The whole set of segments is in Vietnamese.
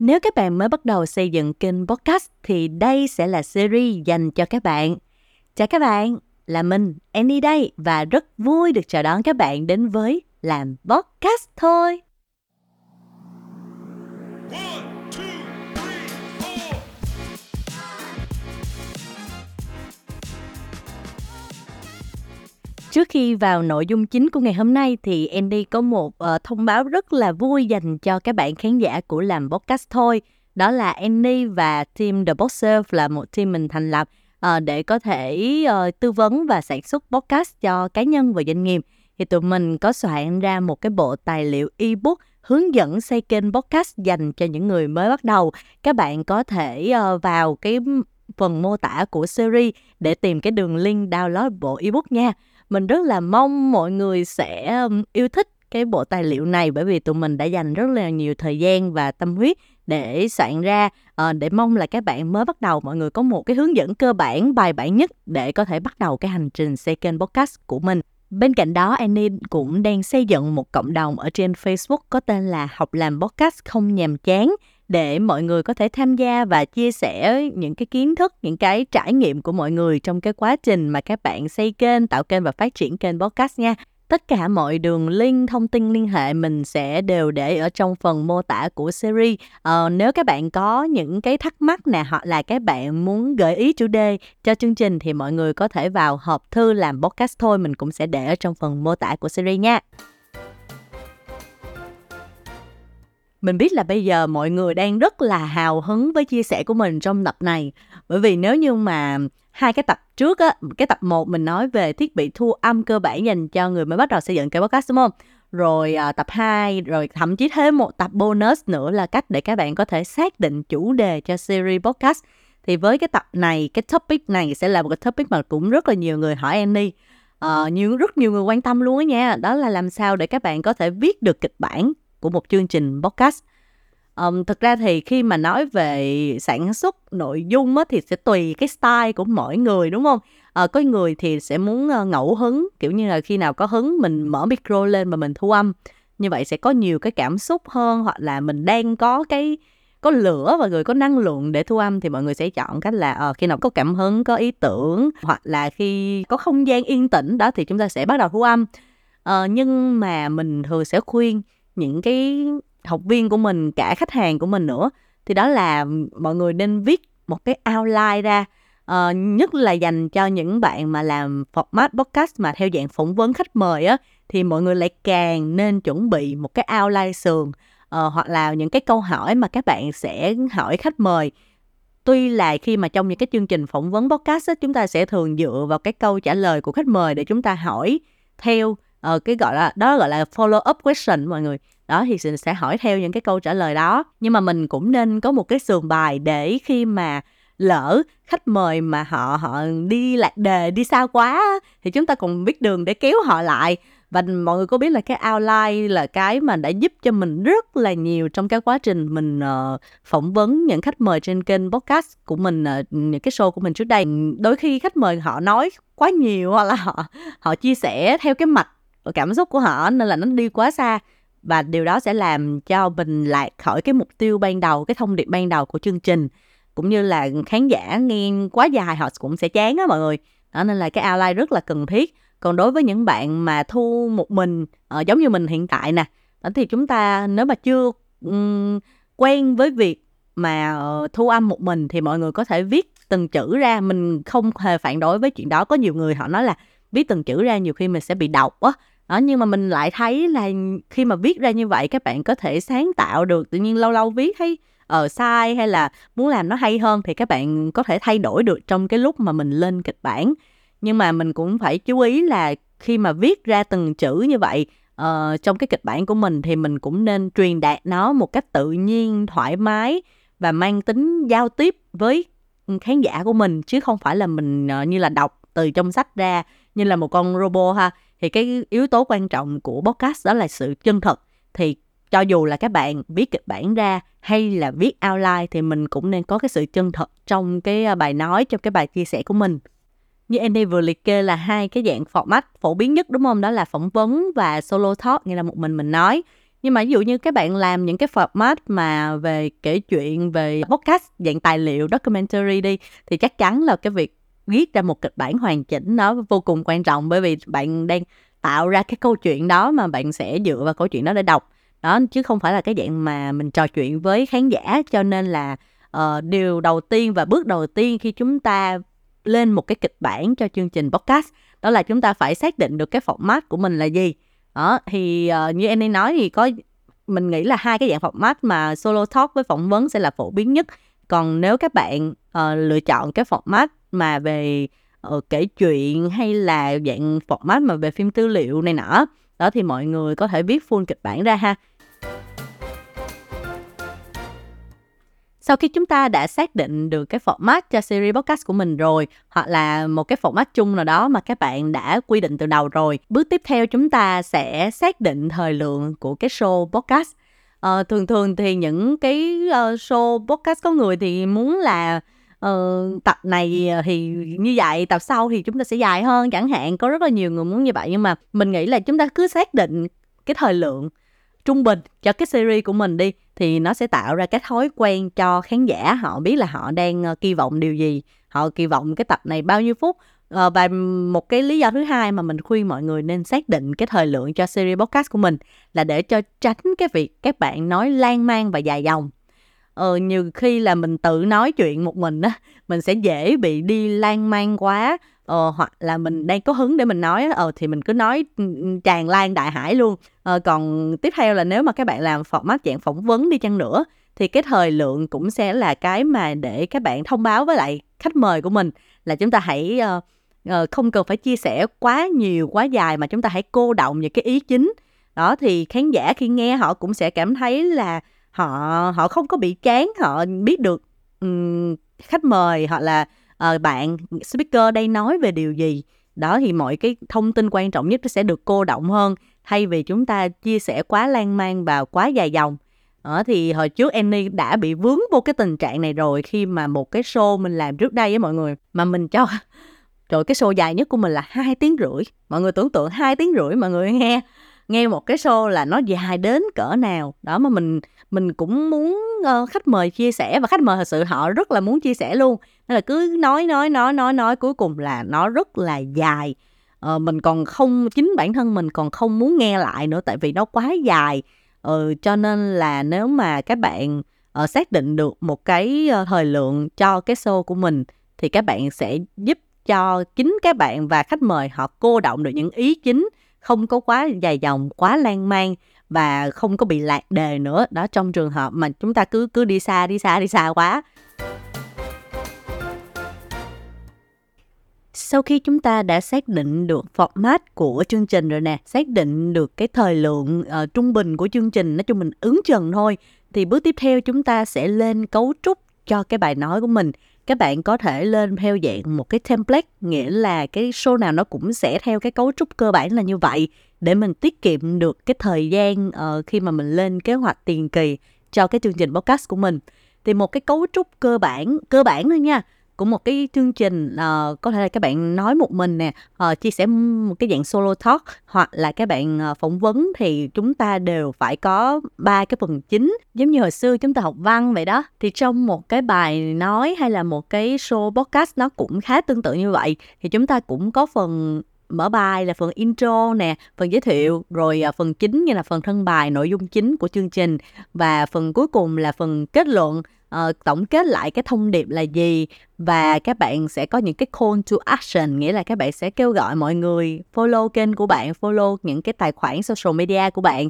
Nếu các bạn mới bắt đầu xây dựng kênh podcast thì đây sẽ là series dành cho các bạn. Chào các bạn, là mình, Annie đây và rất vui được chào đón các bạn đến với làm podcast thôi. Trước khi vào nội dung chính của ngày hôm nay thì Andy có một uh, thông báo rất là vui dành cho các bạn khán giả của làm podcast thôi. Đó là Andy và team The Boxer là một team mình thành lập uh, để có thể uh, tư vấn và sản xuất podcast cho cá nhân và doanh nghiệp. Thì tụi mình có soạn ra một cái bộ tài liệu ebook hướng dẫn xây kênh podcast dành cho những người mới bắt đầu. Các bạn có thể uh, vào cái phần mô tả của series để tìm cái đường link download bộ ebook nha mình rất là mong mọi người sẽ um, yêu thích cái bộ tài liệu này bởi vì tụi mình đã dành rất là nhiều thời gian và tâm huyết để soạn ra. Ờ, để mong là các bạn mới bắt đầu mọi người có một cái hướng dẫn cơ bản bài bản nhất để có thể bắt đầu cái hành trình xây kênh podcast của mình. Bên cạnh đó, Annie cũng đang xây dựng một cộng đồng ở trên Facebook có tên là Học làm podcast không nhàm chán để mọi người có thể tham gia và chia sẻ những cái kiến thức, những cái trải nghiệm của mọi người trong cái quá trình mà các bạn xây kênh, tạo kênh và phát triển kênh podcast nha. Tất cả mọi đường link, thông tin liên hệ mình sẽ đều để ở trong phần mô tả của series. Ờ, nếu các bạn có những cái thắc mắc nè hoặc là các bạn muốn gợi ý chủ đề cho chương trình thì mọi người có thể vào hộp thư làm podcast thôi. Mình cũng sẽ để ở trong phần mô tả của series nha. Mình biết là bây giờ mọi người đang rất là hào hứng với chia sẻ của mình trong tập này. Bởi vì nếu như mà hai cái tập trước á cái tập 1 mình nói về thiết bị thu âm cơ bản dành cho người mới bắt đầu xây dựng kênh podcast đúng không? Rồi à, tập 2 rồi thậm chí thêm một tập bonus nữa là cách để các bạn có thể xác định chủ đề cho series podcast. Thì với cái tập này cái topic này sẽ là một cái topic mà cũng rất là nhiều người hỏi Annie uh, ờ, nhiều rất nhiều người quan tâm luôn á nha. Đó là làm sao để các bạn có thể viết được kịch bản của một chương trình podcast. Um, thực ra thì khi mà nói về sản xuất nội dung á, thì sẽ tùy cái style của mỗi người đúng không? À, có người thì sẽ muốn uh, ngẫu hứng kiểu như là khi nào có hứng mình mở micro lên và mình thu âm. Như vậy sẽ có nhiều cái cảm xúc hơn hoặc là mình đang có cái có lửa và người có năng lượng để thu âm thì mọi người sẽ chọn cách là uh, khi nào có cảm hứng có ý tưởng hoặc là khi có không gian yên tĩnh đó thì chúng ta sẽ bắt đầu thu âm. Uh, nhưng mà mình thường sẽ khuyên những cái học viên của mình cả khách hàng của mình nữa. Thì đó là mọi người nên viết một cái outline ra uh, nhất là dành cho những bạn mà làm format podcast mà theo dạng phỏng vấn khách mời á thì mọi người lại càng nên chuẩn bị một cái outline sườn uh, hoặc là những cái câu hỏi mà các bạn sẽ hỏi khách mời. Tuy là khi mà trong những cái chương trình phỏng vấn podcast á, chúng ta sẽ thường dựa vào cái câu trả lời của khách mời để chúng ta hỏi theo ờ, cái gọi là đó gọi là follow up question mọi người. Đó thì mình sẽ hỏi theo những cái câu trả lời đó. Nhưng mà mình cũng nên có một cái sườn bài để khi mà lỡ khách mời mà họ họ đi lạc đề đi xa quá thì chúng ta còn biết đường để kéo họ lại. Và mọi người có biết là cái outline là cái mà đã giúp cho mình rất là nhiều trong cái quá trình mình uh, phỏng vấn những khách mời trên kênh podcast của mình uh, những cái show của mình trước đây. Đôi khi khách mời họ nói quá nhiều hoặc là họ họ chia sẻ theo cái mạch cảm xúc của họ nên là nó đi quá xa. Và điều đó sẽ làm cho mình lạc khỏi cái mục tiêu ban đầu cái thông điệp ban đầu của chương trình. Cũng như là khán giả nghe quá dài họ cũng sẽ chán á mọi người. Đó nên là cái outline rất là cần thiết. Còn đối với những bạn mà thu một mình uh, giống như mình hiện tại nè đó thì chúng ta nếu mà chưa um, quen với việc mà uh, thu âm một mình thì mọi người có thể viết từng chữ ra. Mình không hề phản đối với chuyện đó. Có nhiều người họ nói là viết từng chữ ra nhiều khi mình sẽ bị đọc á. Đó nhưng mà mình lại thấy là khi mà viết ra như vậy các bạn có thể sáng tạo được tự nhiên lâu lâu viết thấy ở ờ, sai hay là muốn làm nó hay hơn thì các bạn có thể thay đổi được trong cái lúc mà mình lên kịch bản. Nhưng mà mình cũng phải chú ý là khi mà viết ra từng chữ như vậy uh, trong cái kịch bản của mình thì mình cũng nên truyền đạt nó một cách tự nhiên thoải mái và mang tính giao tiếp với khán giả của mình chứ không phải là mình uh, như là đọc từ trong sách ra như là một con robot ha. Thì cái yếu tố quan trọng của podcast đó là sự chân thật. Thì cho dù là các bạn viết kịch bản ra hay là viết outline thì mình cũng nên có cái sự chân thật trong cái à, bài nói, trong cái bài chia sẻ của mình. Như Andy vừa liệt kê là hai cái dạng format phổ biến nhất, đúng không? Đó là phỏng vấn và solo talk, nghĩa là một mình mình nói. Nhưng mà ví dụ như các bạn làm những cái format mà về kể chuyện, về podcast, dạng tài liệu, documentary đi, thì chắc chắn là cái việc viết ra một kịch bản hoàn chỉnh nó vô cùng quan trọng bởi vì bạn đang tạo ra cái câu chuyện đó mà bạn sẽ dựa vào câu chuyện đó để đọc. Đó chứ không phải là cái dạng mà mình trò chuyện với khán giả cho nên là uh, điều đầu tiên và bước đầu tiên khi chúng ta lên một cái kịch bản cho chương trình podcast đó là chúng ta phải xác định được cái format của mình là gì. Đó thì uh, như em nói thì có mình nghĩ là hai cái dạng format mà solo talk với phỏng vấn sẽ là phổ biến nhất. Còn nếu các bạn uh, lựa chọn cái format mà về uh, kể chuyện hay là dạng format mà về phim tư liệu này nọ. Đó thì mọi người có thể viết full kịch bản ra ha. Sau khi chúng ta đã xác định được cái format cho series podcast của mình rồi hoặc là một cái format chung nào đó mà các bạn đã quy định từ đầu rồi bước tiếp theo chúng ta sẽ xác định thời lượng của cái show podcast. Uh, thường thường thì những cái uh, show podcast có người thì muốn là uh, tập này thì như vậy tập sau thì chúng ta sẽ dài hơn chẳng hạn có rất là nhiều người muốn như vậy. Nhưng mà mình nghĩ là chúng ta cứ xác định cái thời lượng trung bình cho cái series của mình đi thì nó sẽ tạo ra cái thói quen cho khán giả. Họ biết là họ đang ờ, kỳ vọng điều gì họ kỳ vọng cái tập này bao nhiêu phút. Ờ, và một cái lý do thứ hai mà mình khuyên mọi người nên xác định cái thời lượng cho series podcast của mình là để cho tránh cái việc các bạn nói lan man và dài dòng ờ, nhiều khi là mình tự nói chuyện một mình á mình sẽ dễ bị đi lan man quá. Ờ, hoặc là mình đang có hứng để mình nói ờ thì mình cứ nói tràn lan đại hải luôn. Ờ, còn tiếp theo là nếu mà các bạn làm format dạng phỏng vấn đi chăng nữa thì cái thời lượng cũng sẽ là cái mà để các bạn thông báo với lại khách mời của mình. Là chúng ta hãy uh, uh, không cần phải chia sẻ quá nhiều quá dài mà chúng ta hãy cô động những cái ý chính. Đó thì khán giả khi nghe họ cũng sẽ cảm thấy là họ họ không có bị chán họ biết được um, khách mời hoặc là uh, bạn speaker đây nói về điều gì. Đó thì mọi cái thông tin quan trọng nhất nó sẽ được cô động hơn thay vì chúng ta chia sẻ quá lan man và quá dài dòng. Ở thì hồi trước Annie đã bị vướng vô cái tình trạng này rồi khi mà một cái show mình làm trước đây với mọi người mà mình cho rồi cái show dài nhất của mình là hai tiếng rưỡi. Mọi người tưởng tượng hai tiếng rưỡi mọi người nghe nghe một cái show là nó dài đến cỡ nào. Đó mà mình mình cũng muốn uh, khách mời chia sẻ và khách mời thật sự họ rất là muốn chia sẻ luôn. Nên là cứ nói nói nói nói nói cuối cùng là nó rất là dài. Uh, mình còn không chính bản thân mình còn không muốn nghe lại nữa tại vì nó quá dài. Ừ, cho nên là nếu mà các bạn uh, xác định được một cái uh, thời lượng cho cái show của mình thì các bạn sẽ giúp cho chính các bạn và khách mời họ cô động được những ý chính không có quá dài dòng quá lan man và không có bị lạc đề nữa. Đó trong trường hợp mà chúng ta cứ cứ đi xa đi xa đi xa quá. Sau khi chúng ta đã xác định được format của chương trình rồi nè xác định được cái thời lượng uh, trung bình của chương trình nói chung mình ứng chừng thôi thì bước tiếp theo chúng ta sẽ lên cấu trúc cho cái bài nói của mình các bạn có thể lên theo dạng một cái template nghĩa là cái show nào nó cũng sẽ theo cái cấu trúc cơ bản là như vậy để mình tiết kiệm được cái thời gian uh, khi mà mình lên kế hoạch tiền kỳ cho cái chương trình podcast của mình. Thì một cái cấu trúc cơ bản cơ bản thôi nha của một cái chương trình uh, có thể là các bạn nói một mình nè uh, chia sẻ một cái dạng solo talk hoặc là các bạn uh, phỏng vấn thì chúng ta đều phải có ba cái phần chính. Giống như hồi xưa chúng ta học văn vậy đó thì trong một cái bài nói hay là một cái show podcast nó cũng khá tương tự như vậy. Thì chúng ta cũng có phần mở bài là phần intro nè phần giới thiệu rồi phần chính như là phần thân bài nội dung chính của chương trình và phần cuối cùng là phần kết luận uh, tổng kết lại cái thông điệp là gì? Và các bạn sẽ có những cái call to action nghĩa là các bạn sẽ kêu gọi mọi người follow kênh của bạn follow những cái tài khoản social media của bạn.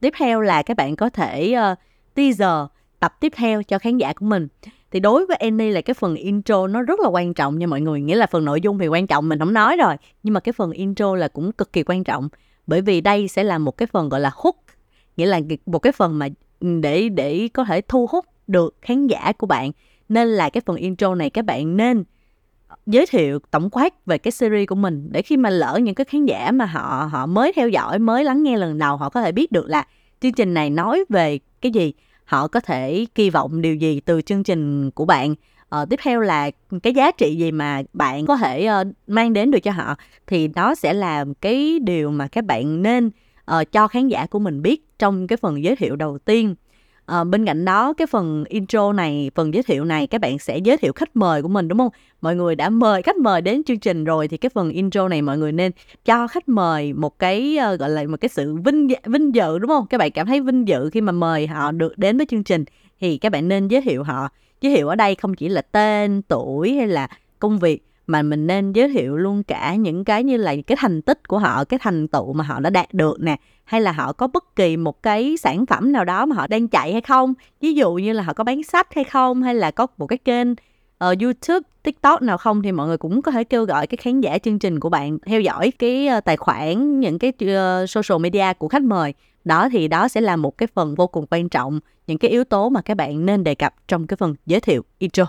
Tiếp theo là các bạn có thể uh, teaser tập tiếp theo cho khán giả của mình. Thì đối với Annie là cái phần intro nó rất là quan trọng nha mọi người nghĩa là phần nội dung thì quan trọng mình không nói rồi. Nhưng mà cái phần intro là cũng cực kỳ quan trọng bởi vì đây sẽ là một cái phần gọi là hook nghĩa là một cái phần mà để để có thể thu hút được khán giả của bạn. Nên là cái phần intro này các bạn nên giới thiệu tổng quát về cái series của mình để khi mà lỡ những cái khán giả mà họ họ mới theo dõi mới lắng nghe lần đầu họ có thể biết được là chương trình này nói về cái gì họ có thể kỳ vọng điều gì từ chương trình của bạn. Ờ, tiếp theo là cái giá trị gì mà bạn có thể uh, mang đến được cho họ thì đó sẽ là cái điều mà các bạn nên uh, cho khán giả của mình biết trong cái phần giới thiệu đầu tiên. À, bên cạnh đó cái phần intro này phần giới thiệu này các bạn sẽ giới thiệu khách mời của mình đúng không? Mọi người đã mời khách mời đến chương trình rồi thì cái phần intro này mọi người nên cho khách mời một cái uh, gọi là một cái sự vinh vinh dự đúng không? Các bạn cảm thấy vinh dự khi mà mời họ được đến với chương trình thì các bạn nên giới thiệu họ. Giới thiệu ở đây không chỉ là tên tuổi hay là công việc mà mình nên giới thiệu luôn cả những cái như là cái thành tích của họ cái thành tựu mà họ đã đạt được nè hay là họ có bất kỳ một cái sản phẩm nào đó mà họ đang chạy hay không? Ví dụ như là họ có bán sách hay không? Hay là có một cái kênh ở YouTube, TikTok nào không? Thì mọi người cũng có thể kêu gọi cái khán giả chương trình của bạn theo dõi cái ờ, tài khoản những cái ờ, social media của khách mời. Đó thì đó sẽ là một cái phần vô cùng quan trọng những cái yếu tố mà các bạn nên đề cập trong cái phần giới thiệu intro.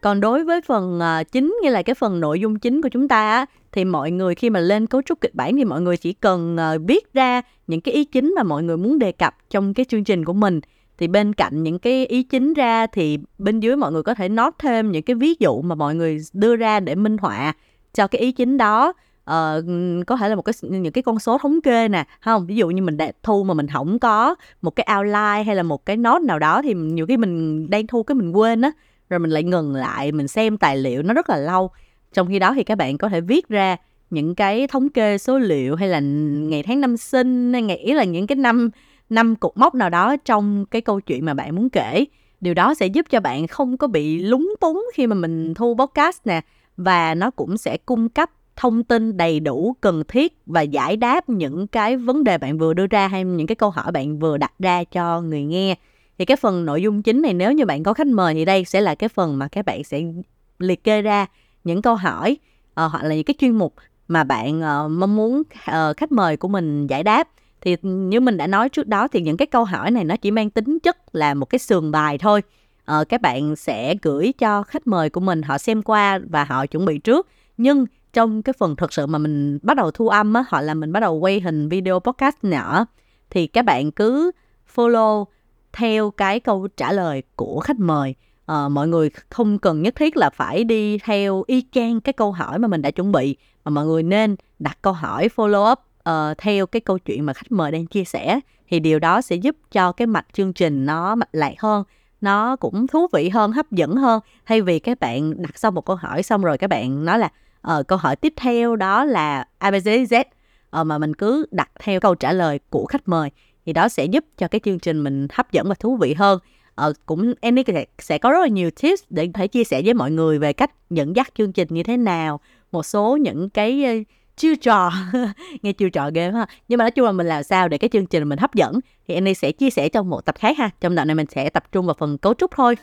Còn đối với phần chính như là cái phần nội dung chính của chúng ta thì mọi người khi mà lên cấu trúc kịch bản thì mọi người chỉ cần ờ, viết ra những cái ý chính mà mọi người muốn đề cập trong cái chương trình của mình. Thì bên cạnh những cái ý chính ra thì bên dưới mọi người có thể nốt thêm những cái ví dụ mà mọi người đưa ra để minh họa cho cái ý chính đó. Uh, có thể là một cái những cái con số thống kê nè không ví dụ như mình đã thu mà mình không có một cái outline hay là một cái nốt nào đó thì nhiều khi mình đang thu cái mình quên á rồi mình lại ngừng lại mình xem tài liệu nó rất là lâu trong khi đó thì các bạn có thể viết ra những cái thống kê số liệu hay là ngày tháng năm sinh, hay ngày, ý là những cái năm năm cột mốc nào đó trong cái câu chuyện mà bạn muốn kể. Điều đó sẽ giúp cho bạn không có bị lúng túng khi mà mình thu podcast nè, và nó cũng sẽ cung cấp thông tin đầy đủ, cần thiết và giải đáp những cái vấn đề bạn vừa đưa ra hay những cái câu hỏi bạn vừa đặt ra cho người nghe. Thì cái phần nội dung chính này nếu như bạn có khách mời thì đây sẽ là cái phần mà các bạn sẽ liệt kê ra những câu hỏi uh, hoặc là những cái chuyên mục mà bạn uh, mong muốn uh, khách mời của mình giải đáp. Thì như mình đã nói trước đó thì những cái câu hỏi này nó chỉ mang tính chất là một cái sườn bài thôi. Uh, các bạn sẽ gửi cho khách mời của mình họ xem qua và họ chuẩn bị trước. Nhưng trong cái phần thực sự mà mình bắt đầu thu âm á hoặc là mình bắt đầu quay hình video podcast nhỏ thì các bạn cứ follow theo cái câu trả lời của khách mời à, mọi người không cần nhất thiết là phải đi theo y chang cái câu hỏi mà mình đã chuẩn bị mà mọi người nên đặt câu hỏi follow up uh, theo cái câu chuyện mà khách mời đang chia sẻ. Thì điều đó sẽ giúp cho cái mạch chương trình nó mạch lạc hơn nó cũng thú vị hơn hấp dẫn hơn. Thay vì các bạn đặt xong một câu hỏi xong rồi các bạn nói là uh, câu hỏi tiếp theo đó là abcz uh, mà mình cứ đặt theo câu trả lời của khách mời. Thì đó sẽ giúp cho cái chương trình mình hấp dẫn và thú vị hơn ờ, cũng Annie sẽ, sẽ có rất là nhiều tips để thể chia sẻ với mọi người về cách dẫn dắt chương trình như thế nào một số những cái uh, chiêu trò nghe chiêu trò ghê ha. Nhưng mà nói chung là mình làm sao để cái chương trình mình hấp dẫn thì Annie sẽ chia sẻ trong một tập khác ha. Trong đoạn này mình sẽ tập trung vào phần cấu trúc thôi.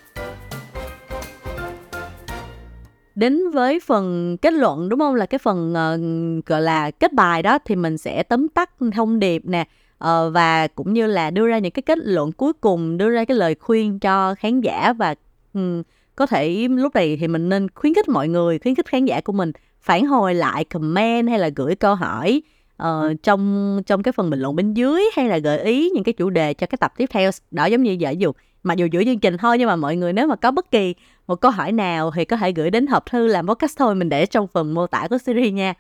Đến với phần kết luận đúng không? Là cái phần uh, gọi là kết bài đó thì mình sẽ tóm tắt thông điệp nè uh, và cũng như là đưa ra những cái kết luận cuối cùng đưa ra cái lời khuyên cho khán giả và um, có thể lúc này thì mình nên khuyến khích mọi người khuyến khích khán giả của mình phản hồi lại comment hay là gửi câu hỏi uh, trong trong cái phần bình luận bên dưới hay là gợi ý những cái chủ đề cho cái tập tiếp theo. Đó giống như giải dục mặc dù giữa chương trình thôi nhưng mà mọi người nếu mà có bất kỳ một câu hỏi nào thì có thể gửi đến hộp thư làm podcast thôi mình để trong phần mô tả của series nha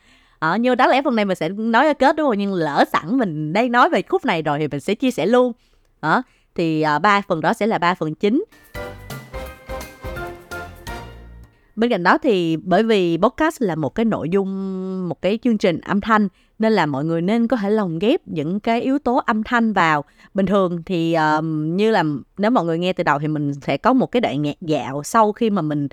ờ, như đáng lẽ phần này mình sẽ nói ở kết đúng không? Nhưng lỡ sẵn mình đang nói về khúc này rồi thì mình sẽ chia sẻ luôn. Đó thì ba ba phần đó sẽ là ba phần chính. Bên cạnh đó thì bởi vì podcast là một cái nội dung một cái chương trình âm thanh nên là mọi người nên có thể lồng ghép những cái yếu tố âm thanh vào. Bình thường thì um, như là nếu mọi người nghe từ đầu thì mình sẽ có một cái đoạn nhạc dạo sau khi mà mình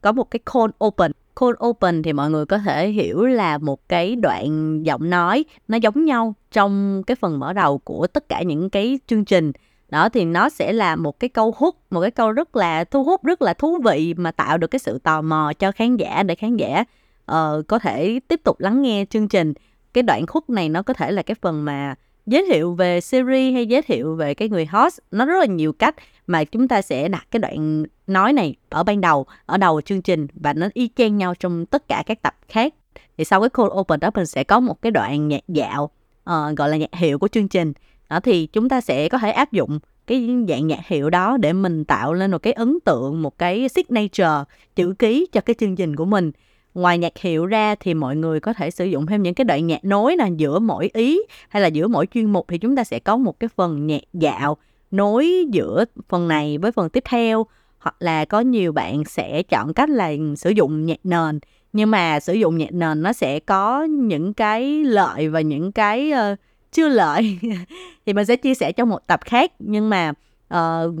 có một cái call open cold open thì mọi người có thể hiểu là một cái đoạn giọng nói nó giống nhau trong cái phần mở đầu của tất cả những cái chương trình. Đó thì nó sẽ là một cái câu hút một cái câu rất là thu hút rất là thú vị mà tạo được cái sự tò mò cho khán giả để khán giả uh, có thể tiếp tục lắng nghe chương trình. Cái đoạn khúc này nó có thể là cái phần mà giới thiệu về series hay giới thiệu về cái người host nó rất là nhiều cách mà chúng ta sẽ đặt cái đoạn nói này ở ban đầu ở đầu chương trình và nó y chang nhau trong tất cả các tập khác. Thì sau cái cold open đó mình sẽ có một cái đoạn nhạc dạo uh, gọi là nhạc hiệu của chương trình. Đó thì chúng ta sẽ có thể áp dụng cái dạng nhạc hiệu đó để mình tạo lên một cái ấn tượng một cái signature chữ ký cho cái chương trình của mình ngoài nhạc hiệu ra thì mọi người có thể sử dụng thêm những cái đoạn nhạc nối là giữa mỗi ý hay là giữa mỗi chuyên mục thì chúng ta sẽ có một cái phần nhạc dạo nối giữa phần này với phần tiếp theo. Hoặc là có nhiều bạn sẽ chọn cách là sử dụng nhạc nền. Nhưng mà sử dụng nhạc nền nó sẽ có những cái lợi và những cái uh, chưa lợi. Thì mình sẽ chia sẻ trong một tập khác. Nhưng mà uh,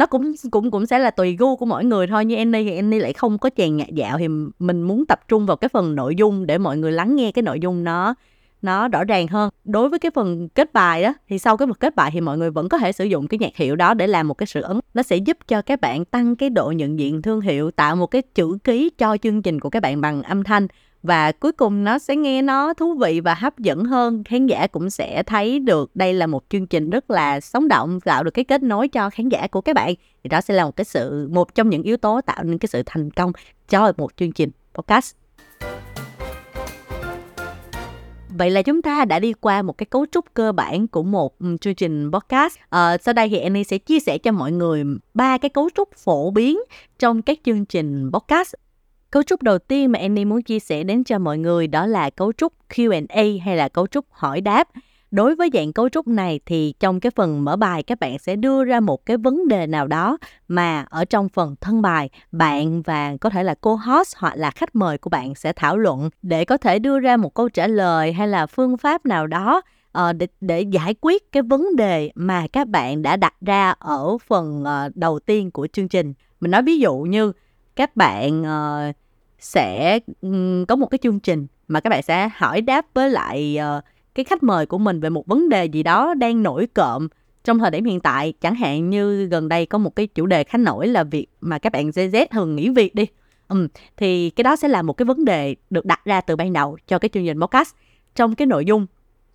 nó cũng cũng cũng sẽ là tùy gu của mỗi người thôi, như Annie thì Annie lại không có chèn nhạc dạo thì mình muốn tập trung vào cái phần nội dung để mọi người lắng nghe cái nội dung nó nó rõ ràng hơn. Đối với cái phần kết bài đó thì sau cái phần kết bài thì mọi người vẫn có thể sử dụng cái nhạc hiệu đó để làm một cái sự ấn nó sẽ giúp cho các bạn tăng cái độ nhận diện thương hiệu, tạo một cái chữ ký cho chương trình của các bạn bằng âm thanh và cuối cùng nó sẽ nghe nó thú vị và hấp dẫn hơn khán giả cũng sẽ thấy được đây là một chương trình rất là sống động tạo được cái kết nối cho khán giả của các bạn thì đó sẽ là một cái sự một trong những yếu tố tạo nên cái sự thành công cho một chương trình podcast Vậy là chúng ta đã đi qua một cái cấu trúc cơ bản của một chương trình podcast. À, sau đây thì Annie sẽ chia sẻ cho mọi người ba cái cấu trúc phổ biến trong các chương trình podcast. Cấu trúc đầu tiên mà Annie muốn chia sẻ đến cho mọi người đó là cấu trúc Q&A hay là cấu trúc hỏi đáp. Đối với dạng cấu trúc này thì trong cái phần mở bài các bạn sẽ đưa ra một cái vấn đề nào đó mà ở trong phần thân bài bạn và có thể là cô host hoặc là khách mời của bạn sẽ thảo luận để có thể đưa ra một câu trả lời hay là phương pháp nào đó uh, để để giải quyết cái vấn đề mà các bạn đã đặt ra ở phần uh, đầu tiên của chương trình. Mình nói ví dụ như các bạn uh, sẽ um, có một cái chương trình mà các bạn sẽ hỏi đáp với lại uh, cái khách mời của mình về một vấn đề gì đó đang nổi cộm trong thời điểm hiện tại. Chẳng hạn như gần đây có một cái chủ đề khá nổi là việc mà các bạn GZ thường nghỉ việc đi. Ừ, thì cái đó sẽ là một cái vấn đề được đặt ra từ ban đầu cho cái chương trình podcast. Trong cái nội dung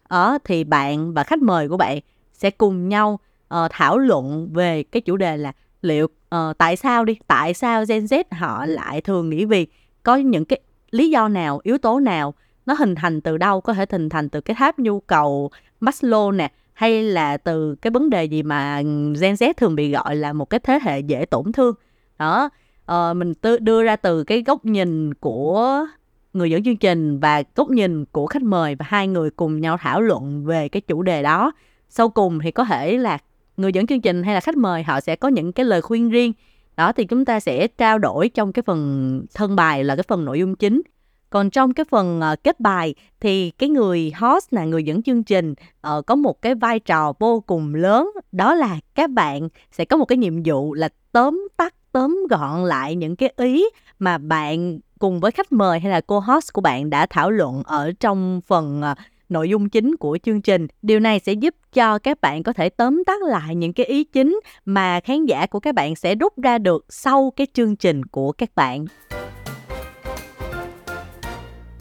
ở thì bạn và khách mời của bạn sẽ cùng nhau uh, thảo luận về cái chủ đề là liệu uh, tại sao đi? Tại sao Gen Z họ lại thường nghỉ việc có những cái lý do nào yếu tố nào nó hình thành từ đâu? Có thể hình thành từ cái tháp nhu cầu Maslow nè hay là từ cái vấn đề gì mà Gen Z thường bị gọi là một cái thế hệ dễ tổn thương? Đó uh, mình tư, đưa ra từ cái góc nhìn của người dẫn chương trình và góc nhìn của khách mời và hai người cùng nhau thảo luận về cái chủ đề đó. Sau cùng thì có thể là người dẫn chương trình hay là khách mời họ sẽ có những cái lời khuyên riêng. Đó thì chúng ta sẽ trao đổi trong cái phần thân bài là cái phần nội dung chính. Còn trong cái phần uh, kết bài thì cái người host là người dẫn chương trình uh, có một cái vai trò vô cùng lớn. Đó là các bạn sẽ có một cái nhiệm vụ là tóm tắt tóm gọn lại những cái ý mà bạn cùng với khách mời hay là cô host của bạn đã thảo luận ở trong phần uh, nội dung chính của chương trình. Điều này sẽ giúp cho các bạn có thể tóm tắt lại những cái ý chính mà khán giả của các bạn sẽ rút ra được sau cái chương trình của các bạn.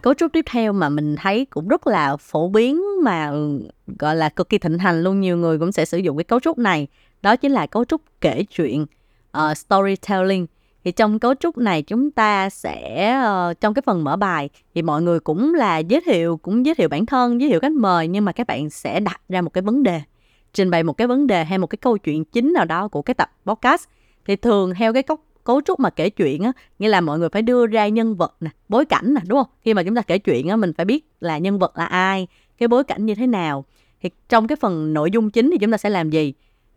Cấu trúc tiếp theo mà mình thấy cũng rất là phổ biến mà ừ, gọi là cực kỳ thịnh hành luôn nhiều người cũng sẽ sử dụng cái cấu trúc này. Đó chính là cấu trúc kể chuyện uh, storytelling thì trong cấu trúc này chúng ta sẽ uh, trong cái phần mở bài thì mọi người cũng là giới thiệu cũng giới thiệu bản thân giới thiệu khách mời nhưng mà các bạn sẽ đặt ra một cái vấn đề trình bày một cái vấn đề hay một cái câu chuyện chính nào đó của cái tập podcast. Thì thường theo cái cấu cấu trúc mà kể chuyện á nghĩa là mọi người phải đưa ra nhân vật nè bối cảnh nè đúng không? Khi mà chúng ta kể chuyện á mình phải biết là nhân vật là ai cái bối cảnh như thế nào. Thì trong cái phần nội dung chính thì chúng ta sẽ làm gì?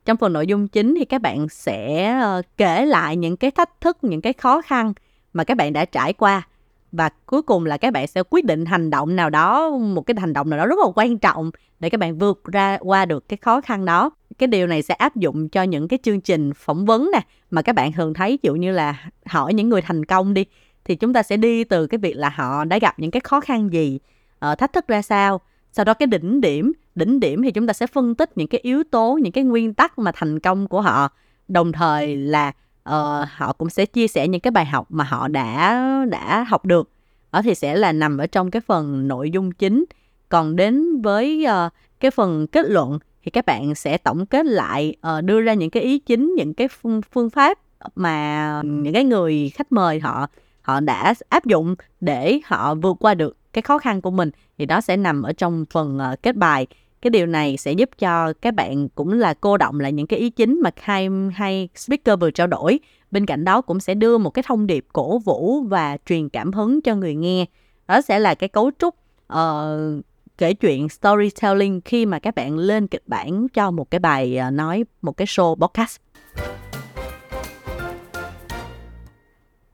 Trong phần nội dung chính thì các bạn sẽ ờ, kể lại những cái thách thức, những cái khó khăn mà các bạn đã trải qua. Và cuối cùng là các bạn sẽ quyết định hành động nào đó, một cái hành động nào đó rất là quan trọng để các bạn vượt ra, qua được cái khó khăn đó. Cái điều này sẽ áp dụng cho những cái chương trình phỏng vấn nè, mà các bạn thường thấy ví dụ như là hỏi những người thành công đi, thì chúng ta sẽ đi từ cái việc là họ đã gặp những cái khó khăn gì ờ, thách thức ra sao sau đó cái đỉnh điểm đỉnh điểm thì chúng ta sẽ phân tích những cái yếu tố những cái nguyên tắc mà thành công của họ. Đồng thời là uh, họ cũng sẽ chia sẻ những cái bài học mà họ đã đã học được. Đó thì sẽ là nằm ở trong cái phần nội dung chính. Còn đến với uh, cái phần kết luận thì các bạn sẽ tổng kết lại uh, đưa ra những cái ý chính những cái phương, phương pháp mà những cái người khách mời họ họ đã áp dụng để họ vượt qua được cái khó khăn của mình thì đó sẽ nằm ở trong phần uh, kết bài. Cái điều này sẽ giúp cho các bạn cũng là cô động lại những cái ý chính mà hai hai speaker vừa trao đổi. Bên cạnh đó cũng sẽ đưa một cái thông điệp cổ vũ và truyền cảm hứng cho người nghe. Đó sẽ là cái cấu trúc uh, kể chuyện storytelling khi mà các bạn lên kịch bản cho một cái bài uh, nói một cái show podcast.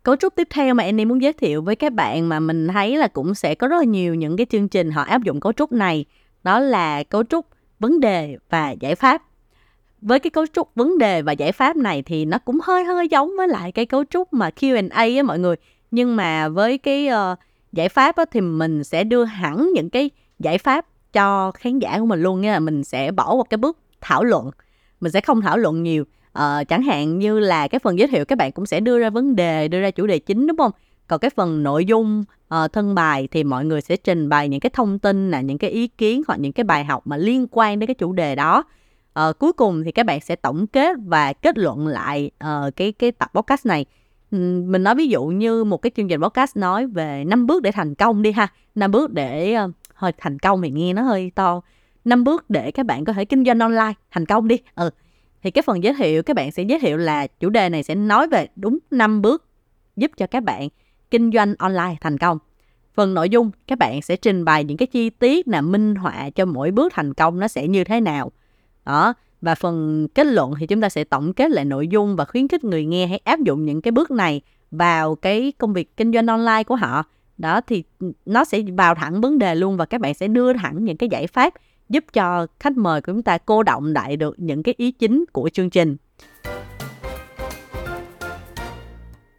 Cấu trúc tiếp theo mà Annie muốn giới thiệu với các bạn mà mình thấy là cũng sẽ có rất là nhiều những cái chương trình họ áp dụng cấu trúc này đó là cấu trúc vấn đề và giải pháp. Với cái cấu trúc vấn đề và giải pháp này thì nó cũng hơi hơi giống với lại cái cấu trúc mà Q&A á mọi người. Nhưng mà với cái uh, giải pháp á, thì mình sẽ đưa hẳn những cái giải pháp cho khán giả của mình luôn nha. Mình sẽ bỏ qua cái bước thảo luận. Mình sẽ không thảo luận nhiều. Ờ, chẳng hạn như là cái phần giới thiệu các bạn cũng sẽ đưa ra vấn đề đưa ra chủ đề chính đúng không? Còn cái phần nội dung uh, thân bài thì mọi người sẽ trình bày những cái thông tin là những cái ý kiến hoặc những cái bài học mà liên quan đến cái chủ đề đó. Uh, cuối cùng thì các bạn sẽ tổng kết và kết luận lại uh, cái cái tập podcast này. Mình nói ví dụ như một cái chương trình podcast nói về năm bước để thành công đi ha. Năm bước để uh, hơi thành công thì nghe nó hơi to. Năm bước để các bạn có thể kinh doanh online thành công đi. Ừ thì cái phần giới thiệu, các bạn sẽ giới thiệu là chủ đề này sẽ nói về đúng năm bước giúp cho các bạn kinh doanh online thành công. Phần nội dung, các bạn sẽ trình bày những cái chi tiết là minh họa cho mỗi bước thành công nó sẽ như thế nào. Đó, và phần kết luận thì chúng ta sẽ tổng kết lại nội dung và khuyến khích người nghe hãy áp dụng những cái bước này vào cái công việc kinh doanh online của họ. Đó, thì nó sẽ vào thẳng vấn đề luôn và các bạn sẽ đưa thẳng những cái giải pháp giúp cho khách mời của chúng ta cô động lại được những cái ý chính của chương trình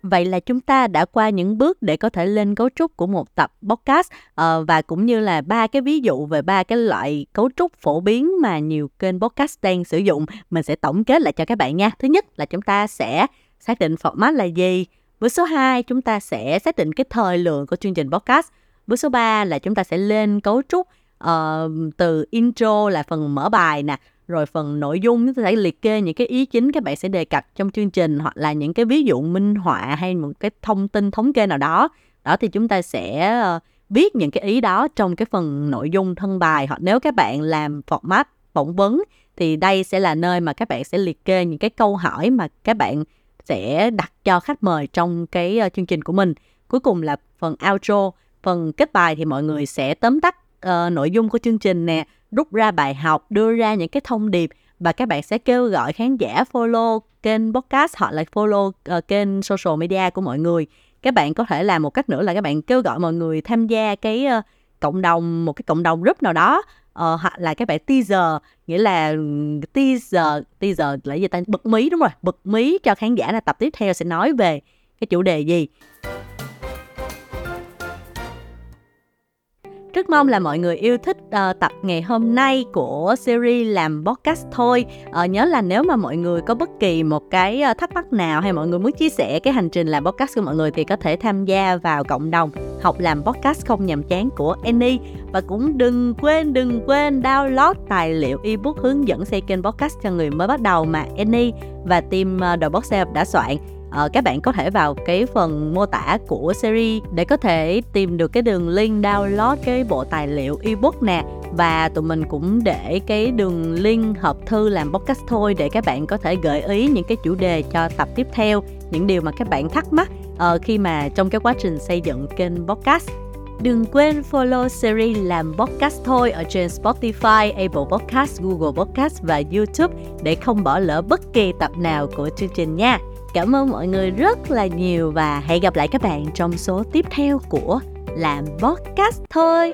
Vậy là chúng ta đã qua những bước để có thể lên cấu trúc của một tập podcast uh, và cũng như là ba cái ví dụ về ba cái loại cấu trúc phổ biến mà nhiều kênh podcast đang sử dụng. Mình sẽ tổng kết lại cho các bạn nha. Thứ nhất là chúng ta sẽ xác định format là gì. Bước số 2 chúng ta sẽ xác định cái thời lượng của chương trình podcast. Bước số 3 là chúng ta sẽ lên cấu trúc uh, từ intro là phần mở bài nè rồi phần nội dung chúng ta sẽ liệt kê những cái ý chính các bạn sẽ đề cập trong chương trình hoặc là những cái ví dụ minh họa hay một cái thông tin thống kê nào đó. Đó thì chúng ta sẽ uh, viết những cái ý đó trong cái phần nội dung thân bài hoặc nếu các bạn làm format phỏng vấn thì đây sẽ là nơi mà các bạn sẽ liệt kê những cái câu hỏi mà các bạn sẽ đặt cho khách mời trong cái uh, chương trình của mình. Cuối cùng là phần outro phần kết bài thì mọi người sẽ tóm tắt uh, nội dung của chương trình nè rút ra bài học đưa ra những cái thông điệp và các bạn sẽ kêu gọi khán giả follow kênh podcast hoặc là follow uh, kênh social media của mọi người. Các bạn có thể làm một cách nữa là các bạn kêu gọi mọi người tham gia cái uh, cộng đồng một cái cộng đồng group nào đó uh, hoặc là các bạn teaser nghĩa là ừ, teaser teaser là gì ta? Bật mí đúng rồi bật mí cho khán giả là tập tiếp theo sẽ nói về cái chủ đề gì. Rất mong là mọi người yêu thích uh, tập ngày hôm nay của series làm podcast thôi. Uh, nhớ là nếu mà mọi người có bất kỳ một cái uh, thắc mắc nào hay mọi người muốn chia sẻ cái hành trình làm podcast của mọi người thì có thể tham gia vào cộng đồng học làm podcast không nhàm chán của Annie và cũng đừng quên đừng quên download tài liệu ebook hướng dẫn xây kênh podcast cho người mới bắt đầu mà Annie và team uh, The Box đã soạn uh, các bạn có thể vào cái phần mô tả của series để có thể tìm được cái đường link download cái bộ tài liệu ebook nè và tụi mình cũng để cái đường link hộp thư làm podcast thôi để các bạn có thể gợi ý những cái chủ đề cho tập tiếp theo những điều mà các bạn thắc mắc uh, khi mà trong cái quá trình xây dựng kênh podcast Đừng quên follow series làm podcast thôi ở trên Spotify, Apple Podcast, Google Podcast và YouTube để không bỏ lỡ bất kỳ tập nào của chương trình nha. Cảm ơn mọi người rất là nhiều và hẹn gặp lại các bạn trong số tiếp theo của Làm Podcast thôi.